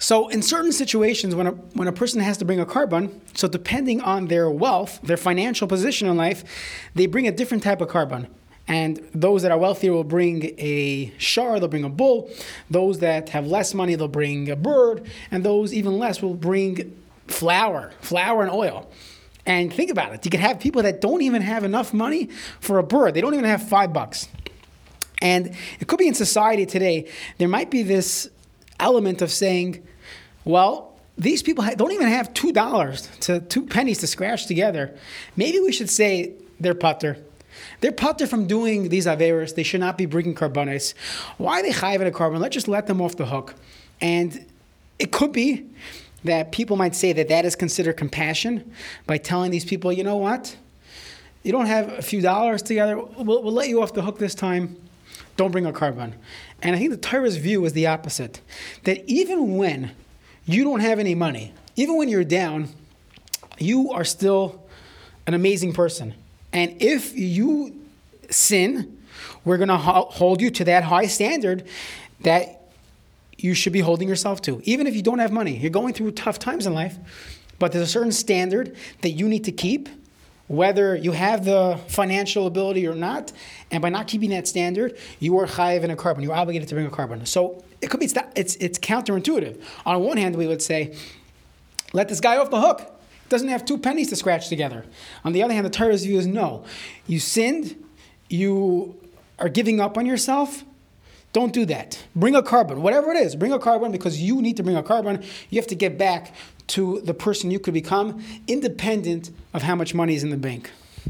So, in certain situations, when a, when a person has to bring a korban, so depending on their wealth, their financial position in life, they bring a different type of korban. And those that are wealthier will bring a shar, they'll bring a bull. Those that have less money, they'll bring a bird. And those even less will bring flour, flour and oil. And think about it. You could have people that don't even have enough money for a bird. They don't even have five bucks. And it could be in society today, there might be this element of saying, well, these people don't even have two dollars to two pennies to scratch together. Maybe we should say they're patur. They're patur from doing these averas. They should not be bringing korbanot. Why they chayiv a korban? Let's just let them off the hook. And it could be that people might say that that is considered compassion by telling these people, you know what? You don't have a few dollars together. We'll, we'll let you off the hook this time. Don't bring a korban. And I think the Torah's view is the opposite. That even when you don't have any money, even when you're down, you are still an amazing person. And if you sin, we're going to hold you to that high standard that you should be holding yourself to. Even if you don't have money, you're going through tough times in life, but there's a certain standard that you need to keep, whether you have the financial ability or not. And by not keeping that standard, you are chayiv in a korban. You're obligated to bring a korban. So it could be it's, it's, it's counterintuitive. On one hand, we would say, let this guy off the hook. Doesn't have two pennies to scratch together. On the other hand, the Torah's view is no. You sinned, you are giving up on yourself. Don't do that. Bring a korban, whatever it is. Bring a korban because you need to bring a korban. You have to get back to the person you could become, independent of how much money is in the bank.